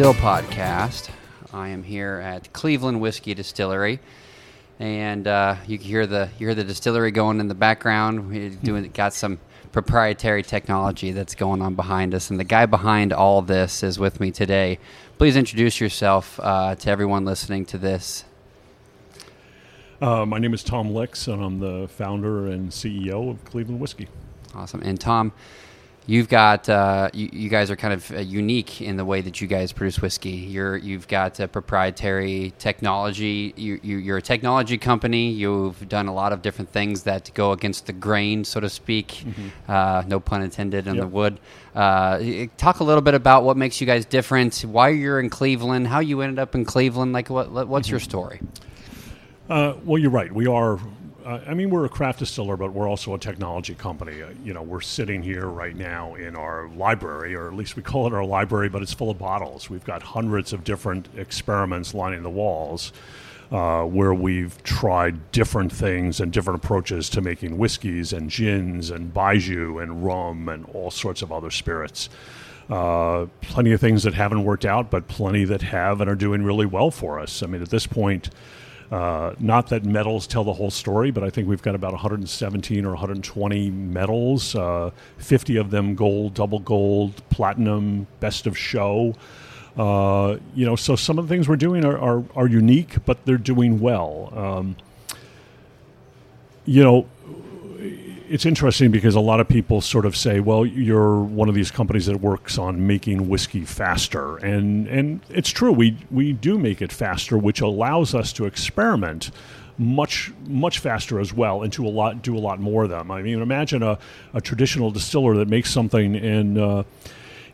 Distill podcast. I am here at Cleveland Whiskey Distillery, and uh, you can hear the you hear the distillery going in the background. We're doing got some proprietary technology that's going on behind us, and the guy behind all this is with me today. Please introduce yourself uh, to everyone listening to this. Uh, my name is Tom Lix, and I'm the founder and CEO of Cleveland Whiskey. Awesome, and Tom you've got uh, you, you, guys are kind of uh, unique in the way that you guys produce whiskey. You're you've got a proprietary technology. You, you, are a technology company. You've done a lot of different things that go against the grain, so to speak. Mm-hmm. Uh, no pun intended on yep. the wood. Uh, talk a little bit about what makes you guys different. Why you're in Cleveland. How you ended up in Cleveland. Like what what's mm-hmm. your story? Uh, well, you're right. We are uh, I mean, we're a craft distiller, but we're also a technology company. Uh, you know, we're sitting here right now in our library, or at least we call it our library, but it's full of bottles. We've got hundreds of different experiments lining the walls. Uh, where we've tried different things and different approaches to making whiskeys and gins and baijiu and rum and all sorts of other spirits. Uh, plenty of things that haven't worked out, but plenty that have and are doing really well for us. I mean, at this point, uh, not that medals tell the whole story, but I think we've got about 117 or 120 medals, uh, 50 of them gold, double gold, platinum, best of show. Uh, you know, so some of the things we're doing are, are, are unique, but they're doing well. Um, you know, it's interesting because a lot of people sort of say, "Well, you're one of these companies that works on making whiskey faster," and and it's true. We we do make it faster, which allows us to experiment much much faster as well and to a lot do a lot more of them. I mean, imagine a, a traditional distiller that makes something and. Uh,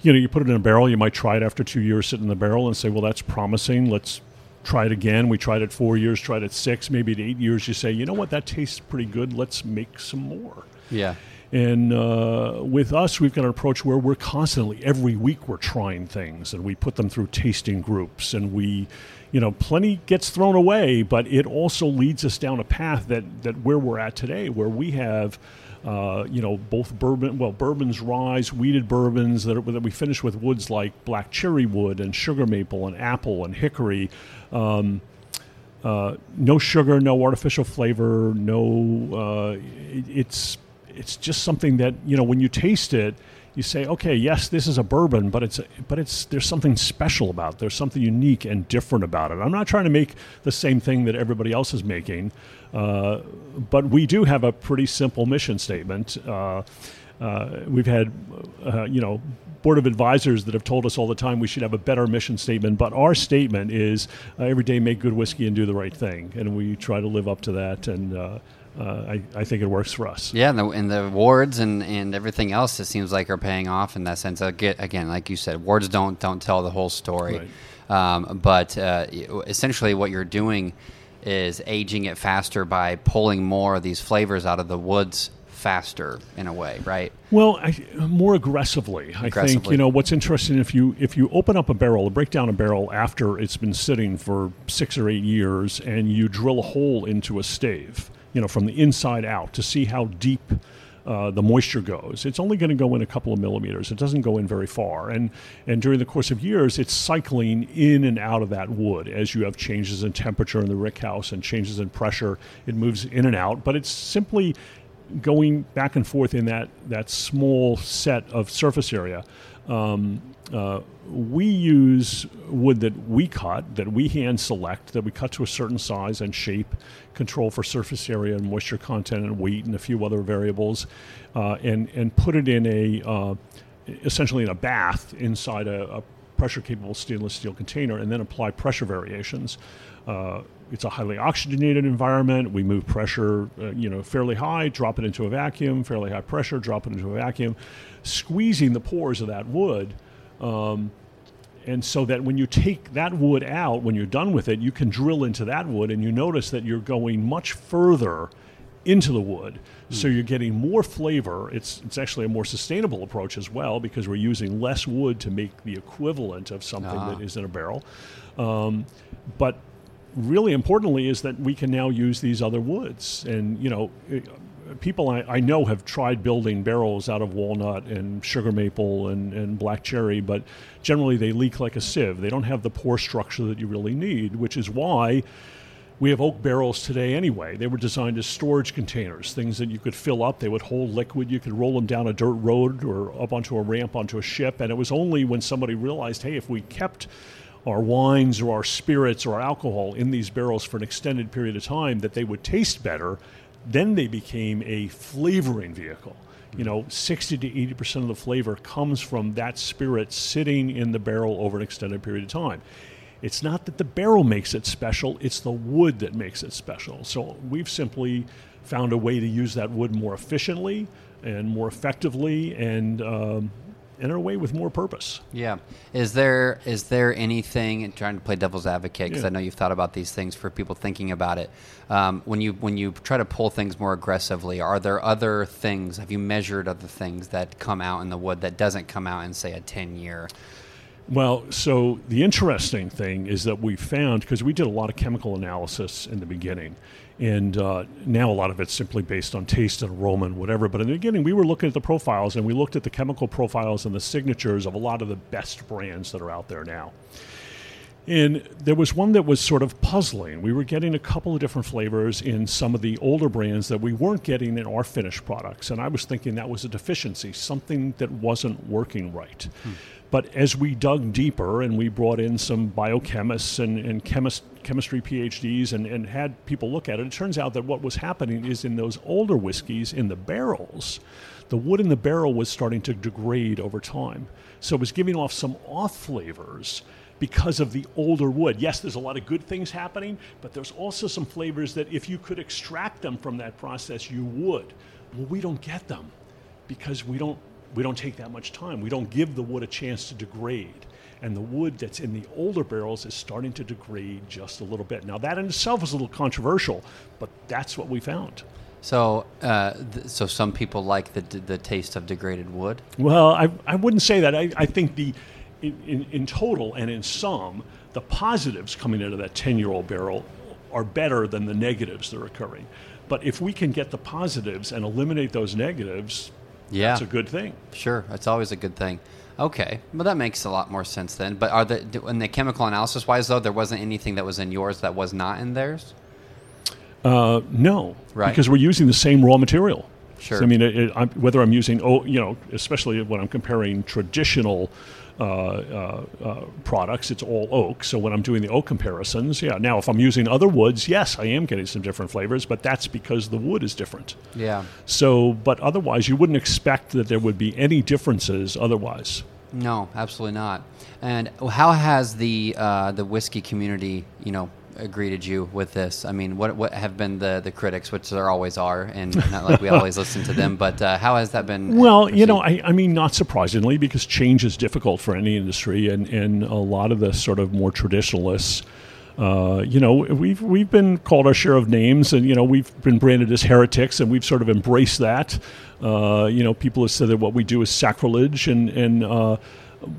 you know, you put it in a barrel. You might try it after two years, sit in the barrel, and say, "Well, that's promising. Let's try it again. We tried it four years, tried it six, maybe at eight years. You say, you know what, that tastes pretty good. Let's make some more. Yeah. And uh, with us, we've got an approach where we're constantly, every week, we're trying things and we put them through tasting groups and we, you know, plenty gets thrown away, but it also leads us down a path that, that where we're at today, where we have uh, you know, both bourbon, well, bourbons, ryes, wheated bourbons that, are, that we finish with woods like black cherry wood and sugar maple and apple and hickory. Um, uh, no sugar, no artificial flavor, no. Uh, it, it's it's just something that you know when you taste it, you say, okay, yes, this is a bourbon, but it's but it's there's something special about it. There's something unique and different about it. I'm not trying to make the same thing that everybody else is making, uh, but we do have a pretty simple mission statement. Uh, uh, we've had, uh, you know, board of advisors that have told us all the time we should have a better mission statement. But our statement is uh, every day make good whiskey and do the right thing, and we try to live up to that. And uh, uh, I, I think it works for us. Yeah, and the, and the awards and, and everything else, it seems like are paying off in that sense. Again, like you said, words don't don't tell the whole story, right. um, but uh, essentially what you're doing is aging it faster by pulling more of these flavors out of the woods faster in a way, right? Well, I, more aggressively. aggressively. I think you know what's interesting if you if you open up a barrel, break down a barrel after it's been sitting for six or eight years, and you drill a hole into a stave you know, from the inside out to see how deep uh, the moisture goes. It's only going to go in a couple of millimeters. It doesn't go in very far. And and during the course of years, it's cycling in and out of that wood as you have changes in temperature in the rick house and changes in pressure. It moves in and out, but it's simply going back and forth in that that small set of surface area. Um, uh, we use wood that we cut, that we hand select, that we cut to a certain size and shape, control for surface area and moisture content and weight and a few other variables, uh, and and put it in a uh, essentially in a bath inside a, a pressure capable stainless steel container, and then apply pressure variations. It's a highly oxygenated environment. We move pressure, uh, you know, fairly high, drop it into a vacuum, fairly high pressure, drop it into a vacuum, squeezing the pores of that wood um, and so that when you take that wood out, when you're done with it, you can drill into that wood and you notice that you're going much further into the wood. Mm. So you're getting more flavor. It's, it's actually a more sustainable approach as well because we're using less wood to make the equivalent of something ah. that is in a barrel. Um, but really importantly is that we can now use these other woods. And, you know, people I, I, know have tried building barrels out of walnut and sugar maple and, and black cherry, but generally they leak like a sieve. They don't have the pore structure that you really need, which is why we have oak barrels today anyway. They were designed as storage containers, things that you could fill up. They would hold liquid. You could roll them down a dirt road or up onto a ramp onto a ship. And it was only when somebody realized, hey, if we kept our wines or our spirits or our alcohol in these barrels for an extended period of time that they would taste better, then they became a flavoring vehicle. You know, 60 to 80% of the flavor comes from that spirit sitting in the barrel over an extended period of time. It's not that the barrel makes it special, it's the wood that makes it special. So we've simply found a way to use that wood more efficiently and more effectively and um, in a way with more purpose. Yeah. Is there is there anything trying to play devil's advocate because yeah. I know you've thought about these things for people thinking about it. Um, when you when you try to pull things more aggressively, are there other things? Have you measured other things that come out in the wood that doesn't come out in say a ten year? Well, so the interesting thing is that we found, because we did a lot of chemical analysis in the beginning, and uh, now a lot of it's simply based on taste and aroma and whatever. But in the beginning, we were looking at the profiles and we looked at the chemical profiles and the signatures of a lot of the best brands that are out there now. And there was one that was sort of puzzling. We were getting a couple of different flavors in some of the older brands that we weren't getting in our finished products. And I was thinking that was a deficiency, something that wasn't working right. Hmm. But as we dug deeper and we brought in some biochemists and, and chemist, chemistry PhDs and, and had people look at it, it turns out that what was happening is in those older whiskeys in the barrels, the wood in the barrel was starting to degrade over time. So it was giving off some off flavors because of the older wood. Yes, there's a lot of good things happening, but there's also some flavors that if you could extract them from that process, you would. Well, we don't get them because we don't we don't take that much time. We don't give the wood a chance to degrade. And the wood that's in the older barrels is starting to degrade just a little bit. Now, that in itself is a little controversial, but that's what we found. So, uh, th- so some people like the, d- the taste of degraded wood. Well, I, I wouldn't say that. I, I think the in, in, in total and in sum, the positives coming out of that ten-year-old barrel are better than the negatives that are occurring. But if we can get the positives and eliminate those negatives, yeah, that's a good thing. Sure, that's always a good thing. Okay, well that makes a lot more sense then. But are the in the chemical analysis wise though, there wasn't anything that was in yours that was not in theirs. Uh, no, right? Because we're using the same raw material. Sure. So, I mean, it, it, I'm, whether I'm using, oh, you know, especially when I'm comparing traditional Uh, uh, uh, products, it's all oak. So when I'm doing the oak comparisons, yeah. Now, if I'm using other woods, yes, I am getting some different flavors, but that's because the wood is different. Yeah. So, but otherwise, you wouldn't expect that there would be any differences otherwise. No, absolutely not. And how has the uh, the whiskey community, you know, greeted you with this? I mean, what what have been the, the critics, which there always are, and not like we always listen to them, but uh, how has that been? Well, perceived? you know, I, I mean, not surprisingly, because change is difficult for any industry, and, and a lot of the sort of more traditionalists. Uh, you know, we've we've been called our share of names, and you know, we've been branded as heretics, and we've sort of embraced that. Uh, you know, people have said that what we do is sacrilege, and and uh,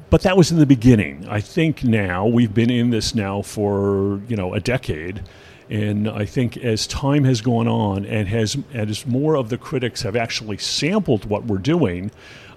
but that was in the beginning. I think now we've been in this now for you know a decade, and I think as time has gone on and has as more of the critics have actually sampled what we're doing,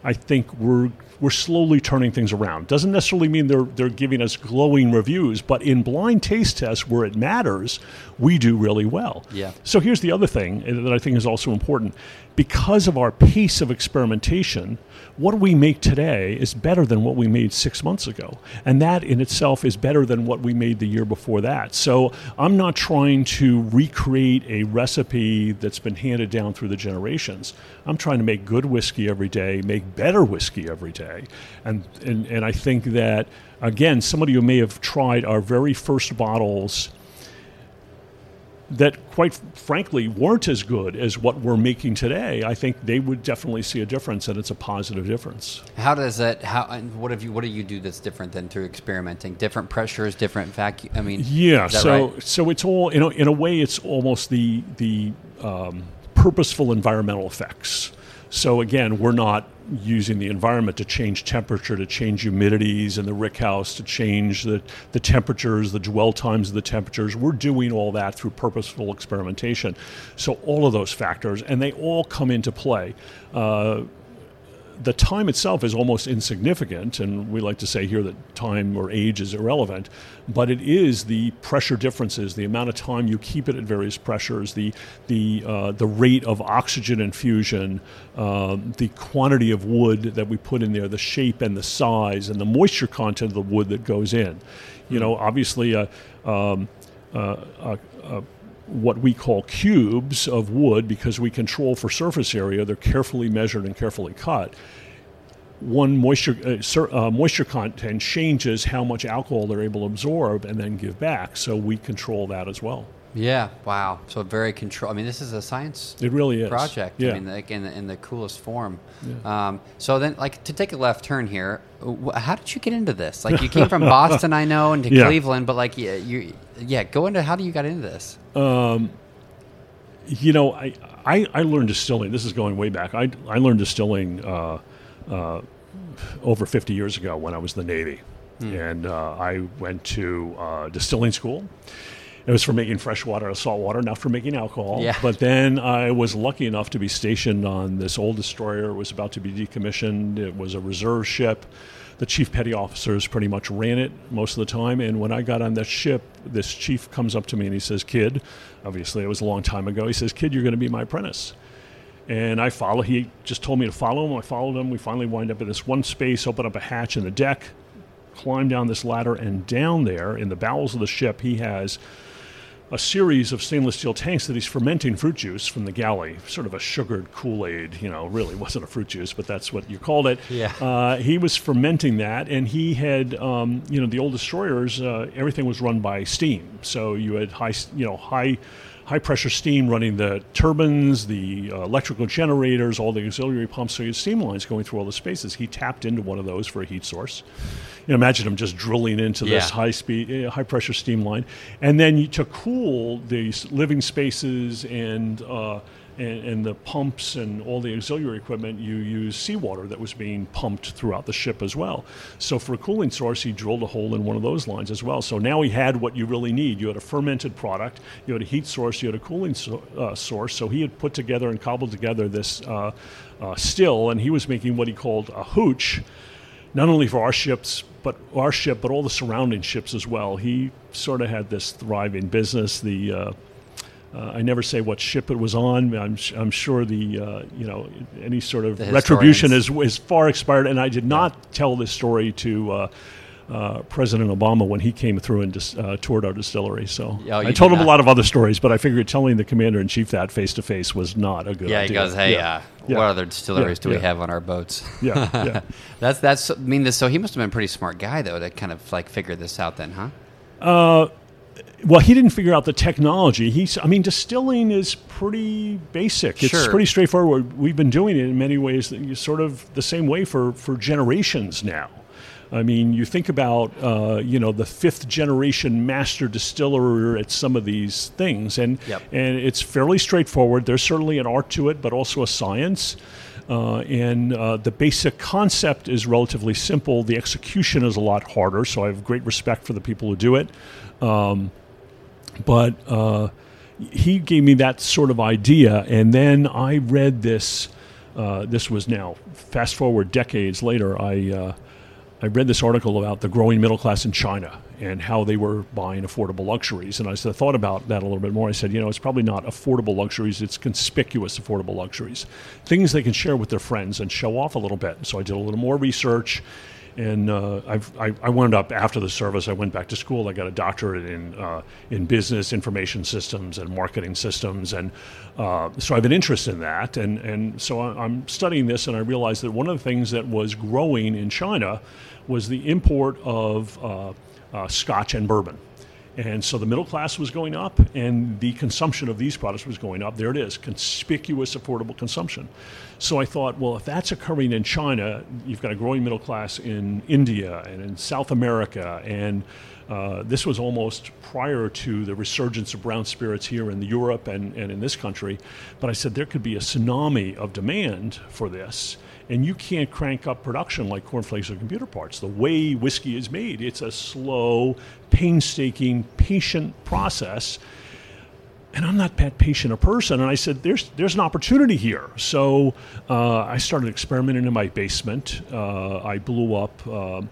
I think we're we're slowly turning things around. Doesn't necessarily mean they're they're giving us glowing reviews, but in blind taste tests where it matters, we do really well. Yeah. So here's the other thing eh, that I think is also important. Because of our pace of experimentation, what we make today is better than what we made six months ago. And that in itself is better than what we made the year before that. So I'm not trying to recreate a recipe that's been handed down through the generations. I'm trying to make good whiskey every day, make better whiskey every day. And, and, and I think that, again, somebody who may have tried our very first bottles that, quite frankly, weren't as good as what we're making today, I think they would definitely see a difference, and it's a positive difference. How does that? How? what have you? What do you do that's different than through experimenting? Different pressures, different vacuum. I mean, yeah. So, right? so it's all in a, in a way, it's almost the the um, purposeful environmental effects. So again, we're not using the environment to change temperature, to change humidities in the rick house, to change the, the temperatures, the dwell times of the temperatures. We're doing all that through purposeful experimentation. So all of those factors, and they all come into play. Uh, the time itself is almost insignificant, and we like to say here that time or age is irrelevant, but it is the pressure differences, the amount of time you keep it at various pressures, the the uh, the rate of oxygen infusion, uh, the quantity of wood that we put in there, the shape and the size, and the moisture content of the wood that goes in. You know, obviously, a, um, a, a what we call cubes of wood because we control for surface area. They're carefully measured and carefully cut. One moisture uh, uh, moisture content changes how much alcohol they're able to absorb and then give back. So we control that as well. Yeah. Wow. So very control. I mean, this is a science. It really is project. Yeah. I mean, like in the, in the coolest form. Yeah. Um, so then, like to take a left turn here, how did you get into this? Like you came from Boston, I know, and to yeah. Cleveland, but like yeah, you, yeah, go into how do you got into this? Um, you know, I, I, I learned distilling. This is going way back. I I learned distilling uh, uh, over 50 years ago when I was in the Navy, hmm. and uh, I went to uh, distilling school it was for making fresh water or salt water, not for making alcohol. Yeah. But then I was lucky enough to be stationed on this old destroyer. It was about to be decommissioned. It was a reserve ship. The chief petty officers pretty much ran it most of the time. And when I got on that ship, this chief comes up to me and he says, Kid, obviously it was a long time ago, he says, Kid, you're going to be my apprentice. And I follow. He just told me to follow him. I followed him. We finally wind up in this one space, open up a hatch in the deck, climb down this ladder, and down there in the bowels of the ship, he has a series of stainless steel tanks that he's fermenting fruit juice from the galley, sort of a sugared Kool Aid. You know, really wasn't a fruit juice, but that's what you called it. Yeah. Uh, he was fermenting that, and he had, um, you know, the old destroyers. Uh, everything was run by steam, so you had high, you know, high high pressure steam running the turbines, the uh, electrical generators, all the auxiliary pumps. So you steam lines going through all the spaces. He tapped into one of those for a heat source. You know, imagine him just drilling into yeah. this high speed, uh, high pressure steam line, and then to cool these living spaces and uh, and, and, the pumps and all the auxiliary equipment, you use seawater that was being pumped throughout the ship as well. So for a cooling source, he drilled a hole in one of those lines as well. So now he had what you really need. You had a fermented product, you had a heat source, you had a cooling so, uh, source. So he had put together and cobbled together this uh, uh, still, and he was making what he called a hooch, not only for our ships, but our ship, but all the surrounding ships as well. He sort of had this thriving business. The uh, uh, I never say what ship it was on. I'm, I'm sure the uh, you know any sort of retribution is, is far expired. And I did not yeah. tell this story to uh, uh, President Obama when he came through and dis, uh, toured our distillery. So oh, I told him not. a lot of other stories, but I figured telling the commander in chief that face to face was not a good yeah, idea. Yeah, he goes, "Hey, yeah. Uh, yeah. what other distilleries do we have on our boats?" Yeah, yeah. that's that's. I mean, this, so he must have been a pretty smart guy though to kind of like figure this out. Then, huh? Well, he didn't figure out the technology. He's, I mean, distilling is pretty basic. It's sure. pretty straightforward. We've been doing it in many ways, sort of the same way for, for generations now. I mean, you think about, uh, you know, the fifth generation master distiller at some of these things, and yep. and it's fairly straightforward. There's certainly an art to it, but also a science. Uh, and uh, the basic concept is relatively simple. The execution is a lot harder, so I have great respect for the people who do it. Um, but uh, he gave me that sort of idea, and then I read this. Uh, this was now fast forward decades later. I uh, I read this article about the growing middle class in China and how they were buying affordable luxuries. And I thought about that a little bit more. I said, you know, it's probably not affordable luxuries, it's conspicuous affordable luxuries. Things they can share with their friends and show off a little bit. So I did a little more research and uh, i I, wound up after the service. I went back to school. I got a doctorate in uh, in business information systems and marketing systems, and uh, so I have an interest in that. And and so I'm studying this, and I realized that one of the things that was growing in China was the import of uh, uh, Scotch and bourbon. And so the middle class was going up, and the consumption of these products was going up. There it is, conspicuous, affordable consumption. So I thought, well, if that's occurring in China, you've got a growing middle class in India and in South America and Uh, this was almost prior to the resurgence of brown spirits here in Europe and, and in this country. But I said there could be a tsunami of demand for this, and you can't crank up production like cornflakes or computer parts. The way whiskey is made, it's a slow, painstaking, patient process and I'm not that patient a person. And I said, "There's there's an opportunity here." So uh, I started experimenting in my basement. Uh, I blew up. Uh,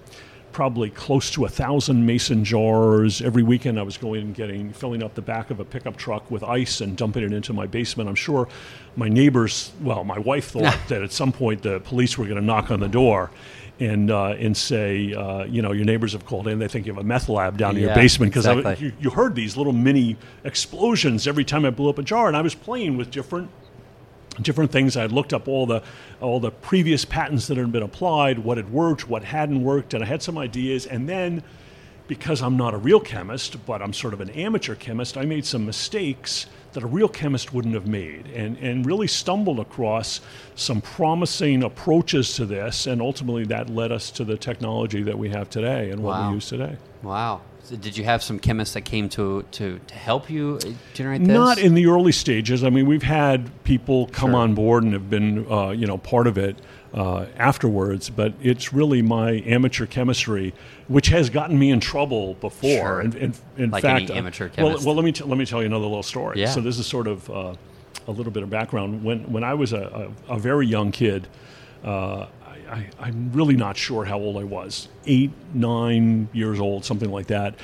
probably close to a thousand mason jars every weekend. I was going and getting filling up the back of a pickup truck with ice and dumping it into my basement. I'm sure my neighbors, well, my wife thought that at some point the police were going to knock on the door and uh, and say, uh, you know, your neighbors have called in. They think you have a meth lab down in your basement because exactly. you, you, heard these little mini explosions every time I blew up a jar, and I was playing with different different things. I looked up all the all the previous patents that had been applied, what had worked, what hadn't worked, and I had some ideas. And then, because I'm not a real chemist, but I'm sort of an amateur chemist, I made some mistakes that a real chemist wouldn't have made and, and really stumbled across some promising approaches to this. And ultimately, that led us to the technology that we have today and what wow. we use today. Wow. So did you have some chemists that came to, to, to help you generate this? Not in the early stages. I mean, we've had people come sure. on board and have been, uh, you know, part of it uh, afterwards. But it's really my amateur chemistry, which has gotten me in trouble before. Sure. In, in, in like fact, any amateur chemist. Well, well, let me t- let me tell you another little story. Yeah. So this is sort of uh, a little bit of background. When when I was a, a, a very young kid. Uh, I, am really not sure how old I was eight, nine years old, something like that.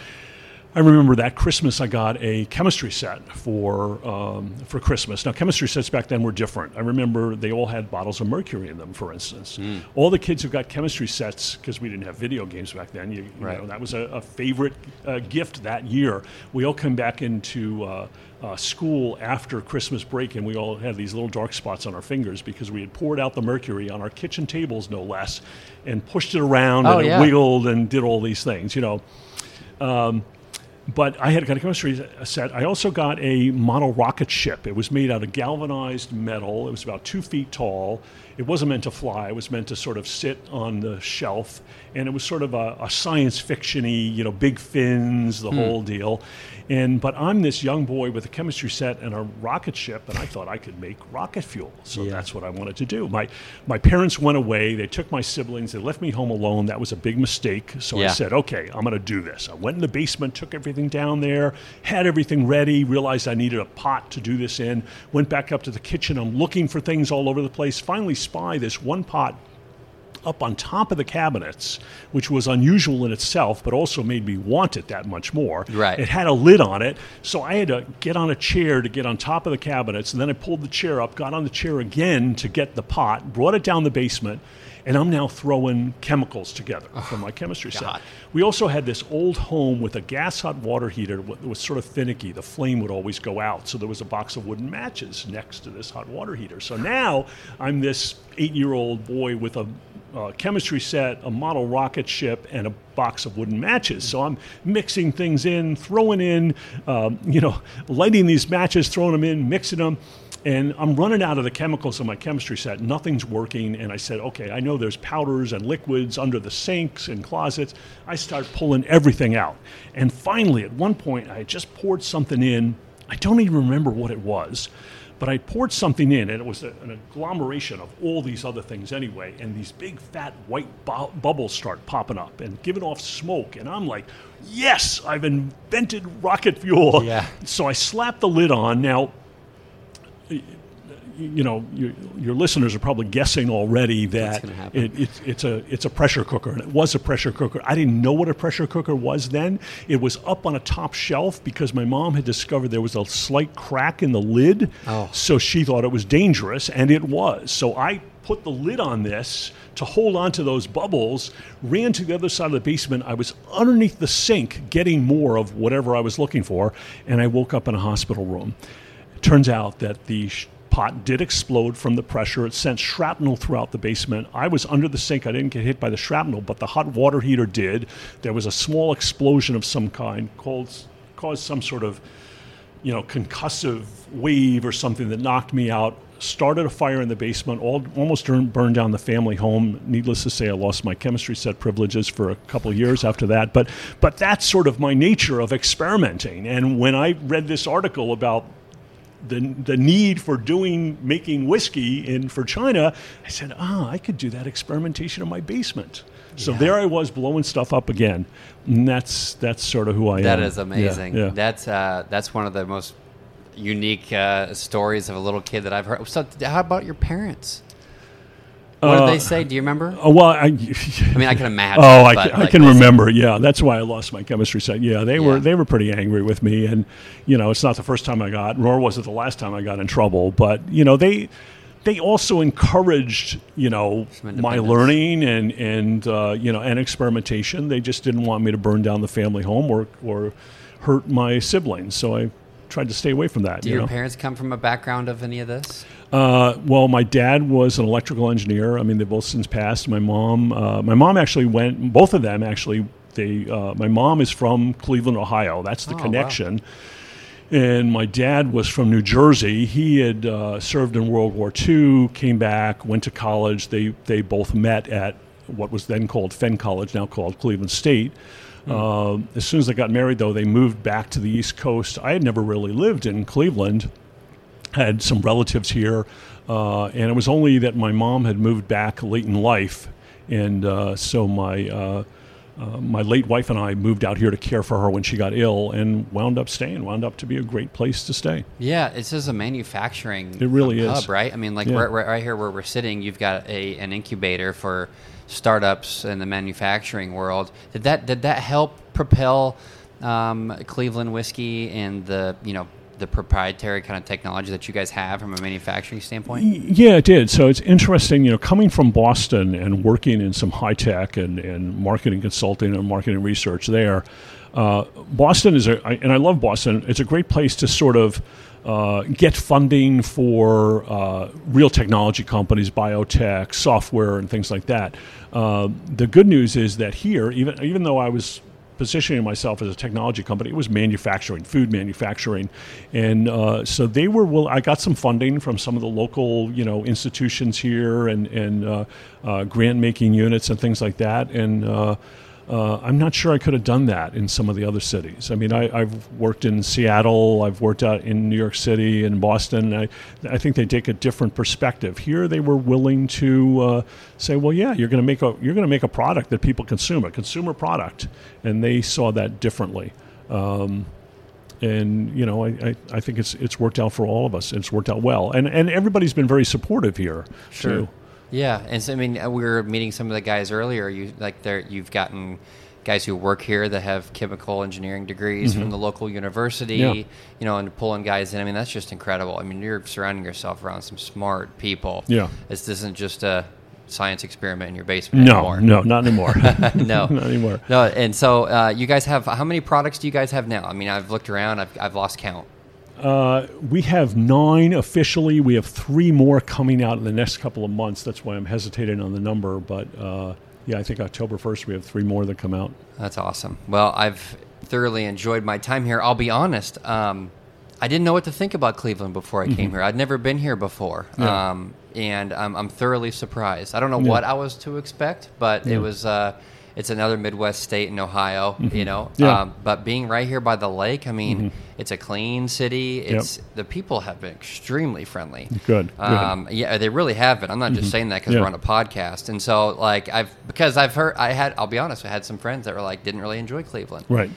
I remember that Christmas I got a chemistry set for um, for Christmas. Now chemistry sets back then were different. I remember they all had bottles of mercury in them, for instance. Mm. All the kids who got chemistry sets because we didn't have video games back then. You, you right. know, that was a, a favorite uh, gift that year. We all come back into uh, uh, school after Christmas break, and we all had these little dark spots on our fingers because we had poured out the mercury on our kitchen tables, no less, and pushed it around oh, and yeah. it wiggled and did all these things. You know. Um, but I had got a chemistry set. I also got a model rocket ship. It was made out of galvanized metal. It was about two feet tall. It wasn't meant to fly. It was meant to sort of sit on the shelf, and it was sort of a, a science fictiony, you know, big fins, the hmm. whole deal. And but I'm this young boy with a chemistry set and a rocket ship, and I thought I could make rocket fuel. So yeah. that's what I wanted to do. My my parents went away. They took my siblings. They left me home alone. That was a big mistake. So yeah. I said, okay, I'm going to do this. I went in the basement, took everything down there, had everything ready. Realized I needed a pot to do this in. Went back up to the kitchen. I'm looking for things all over the place. Finally, spy this one pot up on top of the cabinets, which was unusual in itself, but also made me want it that much more. Right. It had a lid on it, so I had to get on a chair to get on top of the cabinets, and then I pulled the chair up, got on the chair again to get the pot, brought it down the basement, and I'm now throwing chemicals together oh, from my chemistry God. set. We also had this old home with a gas hot water heater that was sort of finicky. The flame would always go out, so there was a box of wooden matches next to this hot water heater. So now I'm this eight year old boy with a uh, chemistry set, a model rocket ship, and a box of wooden matches. So I'm mixing things in, throwing in, um, you know, lighting these matches, throwing them in, mixing them. And I'm running out of the chemicals in my chemistry set. Nothing's working. And I said, okay, I know there's powders and liquids under the sinks and closets. I start pulling everything out. And finally, at one point, I just poured something in. I don't even remember what it was. But I poured something in, and it was a, an agglomeration of all these other things anyway. And these big, fat, white bu- bubbles start popping up and giving off smoke. And I'm like, yes, I've invented rocket fuel. Yeah. So I slapped the lid on. Now, you know, you, your listeners are probably guessing already that it, it, it's a it's a pressure cooker, and it was a pressure cooker. I didn't know what a pressure cooker was then. It was up on a top shelf because my mom had discovered there was a slight crack in the lid, oh. so she thought it was dangerous, and it was. So I put the lid on this to hold on to those bubbles, ran to the other side of the basement. I was underneath the sink getting more of whatever I was looking for, and I woke up in a hospital room. It turns out that the pot did explode from the pressure. It sent shrapnel throughout the basement. I was under the sink. I didn't get hit by the shrapnel, but the hot water heater did. There was a small explosion of some kind, caused, caused some sort of you know, concussive wave or something that knocked me out started a fire in the basement, all, almost burned down the family home. Needless to say, I lost my chemistry set privileges for a couple years after that. But, but that's sort of my nature of experimenting. And when I read this article about the, the need for doing making whiskey in for China, I said, ah, I could do that experimentation in my basement. So yeah. there I was blowing stuff up again, and that's that's sort of who I that am. That is amazing. Yeah, yeah. That's uh, that's one of the most unique uh, stories of a little kid that I've heard. So, how about your parents? What did they uh, say? Do you remember? Uh, well, I, I mean, I can imagine. Oh, I, can, like, I can remember. Yeah, that's why I lost my chemistry set. Yeah, they yeah. were they were pretty angry with me, and you know, it's not the first time I got, nor was it the last time I got in trouble. But you know, they they also encouraged you know my learning and and uh, you know and experimentation. They just didn't want me to burn down the family home or or hurt my siblings. So I tried to stay away from that. Do you your know? parents come from a background of any of this? Uh, well, my dad was an electrical engineer. I mean, they've both since passed. My mom, uh, my mom actually went. Both of them actually. They. Uh, my mom is from Cleveland, Ohio. That's the oh, connection. Wow. And my dad was from New Jersey. He had uh, served in World War II, came back, went to college. They they both met at what was then called Fenn College, now called Cleveland State. Uh, as soon as they got married, though, they moved back to the East Coast. I had never really lived in Cleveland, had some relatives here, uh, and it was only that my mom had moved back late in life, and uh, so my uh, uh, my late wife and I moved out here to care for her when she got ill, and wound up staying. Wound up to be a great place to stay. Yeah, it's just a manufacturing. It really hub, is, right? I mean, like yeah. right, right here where we're sitting, you've got a an incubator for startups in the manufacturing world. Did that did that help propel um, Cleveland whiskey and the you know the proprietary kind of technology that you guys have from a manufacturing standpoint? Yeah, it did. So it's interesting, you know, coming from Boston and working in some high tech and, and marketing consulting and marketing research there. Uh, Boston is a, and I love Boston. It's a great place to sort of uh, get funding for uh, real technology companies, biotech, software, and things like that. Uh, the good news is that here, even even though I was positioning myself as a technology company, it was manufacturing, food manufacturing, and uh, so they were. Well, I got some funding from some of the local, you know, institutions here and and uh, uh, grant making units and things like that, and uh, I'm not sure I could have done that in some of the other cities. I mean, I, have worked in Seattle, I've worked out in New York City and Boston. I, I think they take a different perspective. Here, they were willing to uh, say, "Well, yeah, you're going to make a you're going to make a product that people consume, a consumer product," and they saw that differently. Um, and you know, I, I, I, think it's it's worked out for all of us. It's worked out well, and and everybody's been very supportive here sure. too. Yeah, and so I mean, uh, we were meeting some of the guys earlier. You like there, you've gotten guys who work here that have chemical engineering degrees mm-hmm. from the local university. Yeah. You know, and pulling guys in. I mean, that's just incredible. I mean, you're surrounding yourself around some smart people. Yeah, this isn't just a science experiment in your basement no, anymore. No, not anymore. no, not anymore. No, and so uh, you guys have how many products do you guys have now? I mean, I've looked around. I've, I've lost count. Uh, we have nine officially. We have three more coming out in the next couple of months. That's why I'm hesitating on the number. But uh, yeah, I think October 1st we have three more that come out. That's awesome. Well, I've thoroughly enjoyed my time here. I'll be honest. Um, I didn't know what to think about Cleveland before I came mm-hmm. here. I'd never been here before. Yeah. Um, and I'm, I'm, thoroughly surprised. I don't know yeah. what I was to expect, but yeah. it was. Uh, it's another Midwest state in Ohio, mm-hmm. you know. Yeah. Um, but being right here by the lake, I mean, mm-hmm. it's a clean city. It's yep. the people have been extremely friendly. Good. Um, Good. Yeah, they really have been. I'm not mm-hmm. just saying that because yeah. we're on a podcast, and so like I've because I've heard I had I'll be honest, I had some friends that were like didn't really enjoy Cleveland. Right.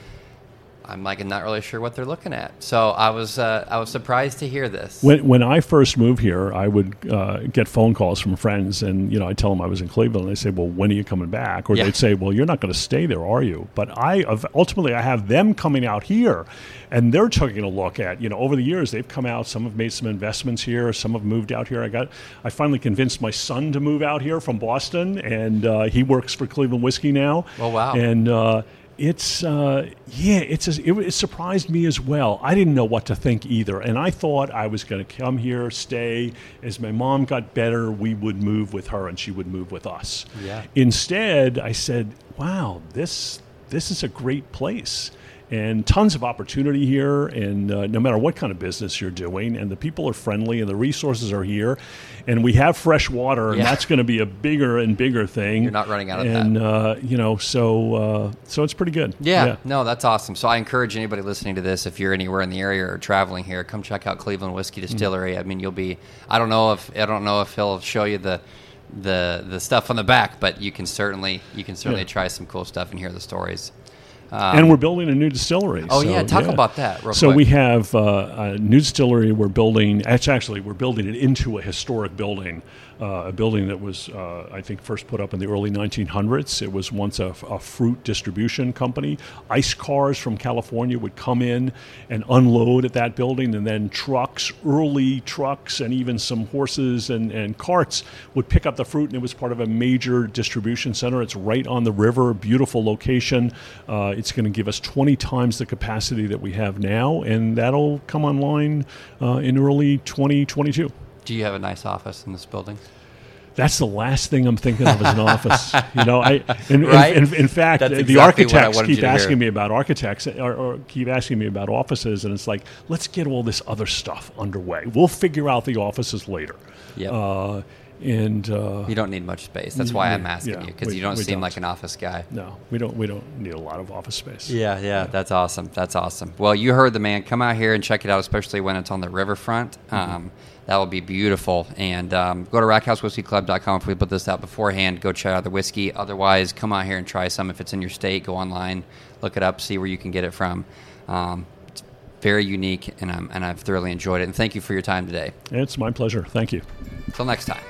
I'm like not really sure what they're looking at. So I was uh, I was surprised to hear this. When when I first moved here, I would uh, get phone calls from friends, and you know I tell them I was in Cleveland, and they say, "Well, when are you coming back?" Or yeah. they'd say, "Well, you're not going to stay there, are you?" But I ultimately I have them coming out here, and they're taking a look at you know over the years they've come out. Some have made some investments here, some have moved out here. I got I finally convinced my son to move out here from Boston, and uh, he works for Cleveland Whiskey now. Oh wow! And uh, it's uh, yeah, it's a, it, it, surprised me as well. I didn't know what to think either, and I thought I was going to come here, stay. As my mom got better, we would move with her, and she would move with us. Yeah. Instead, I said, "Wow, this this is a great place and tons of opportunity here. And uh, no matter what kind of business you're doing, and the people are friendly, and the resources are here, and we have fresh water, and that's going to be a bigger and bigger thing. You're not running out of and, that. Uh, you know, so uh, so it's pretty good. Yeah, yeah, no, that's awesome. So I encourage anybody listening to this, if you're anywhere in the area or traveling here, come check out Cleveland Whiskey Distillery. Mm-hmm. I mean, you'll be. I don't know if I don't know if he'll show you the the the stuff on the back, but you can certainly you can certainly yeah. try some cool stuff and hear the stories. Um, and we're building a new distillery. Oh so, yeah, talk yeah. about that. so quick. we have uh, a new distillery. We're building. Actually, we're building it into a historic building uh, a building that was, uh, I think, first put up in the early 1900s. It was once a, a, fruit distribution company. Ice cars from California would come in and unload at that building, and then trucks, early trucks, and even some horses and, and carts would pick up the fruit, and it was part of a major distribution center. It's right on the river, beautiful location. Uh, it's going to give us 20 times the capacity that we have now, and that'll come online uh, in early 2022. Do you have a nice office in this building? That's the last thing I'm thinking of as an office. You know, I in, right? in, in, in fact, That's the architects keep asking me about architects or, or, keep asking me about offices, and it's like, let's get all this other stuff underway. We'll figure out the offices later. Yeah. Uh, and uh, you don't need much space. That's why I'm asking yeah, you because you don't seem don't. like an office guy. No, we don't. We don't need a lot of office space. Yeah, yeah, yeah, that's awesome. That's awesome. Well, you heard the man. Come out here and check it out, especially when it's on the riverfront. Mm-hmm. Um, that will be beautiful. And um, go to RackHouseWhiskeyClub.com if we put this out beforehand. Go check out the whiskey. Otherwise, come out here and try some. If it's in your state, go online, look it up, see where you can get it from. Um, very unique, and, I'm, and I've thoroughly enjoyed it. And thank you for your time today. It's my pleasure. Thank you. Until next time.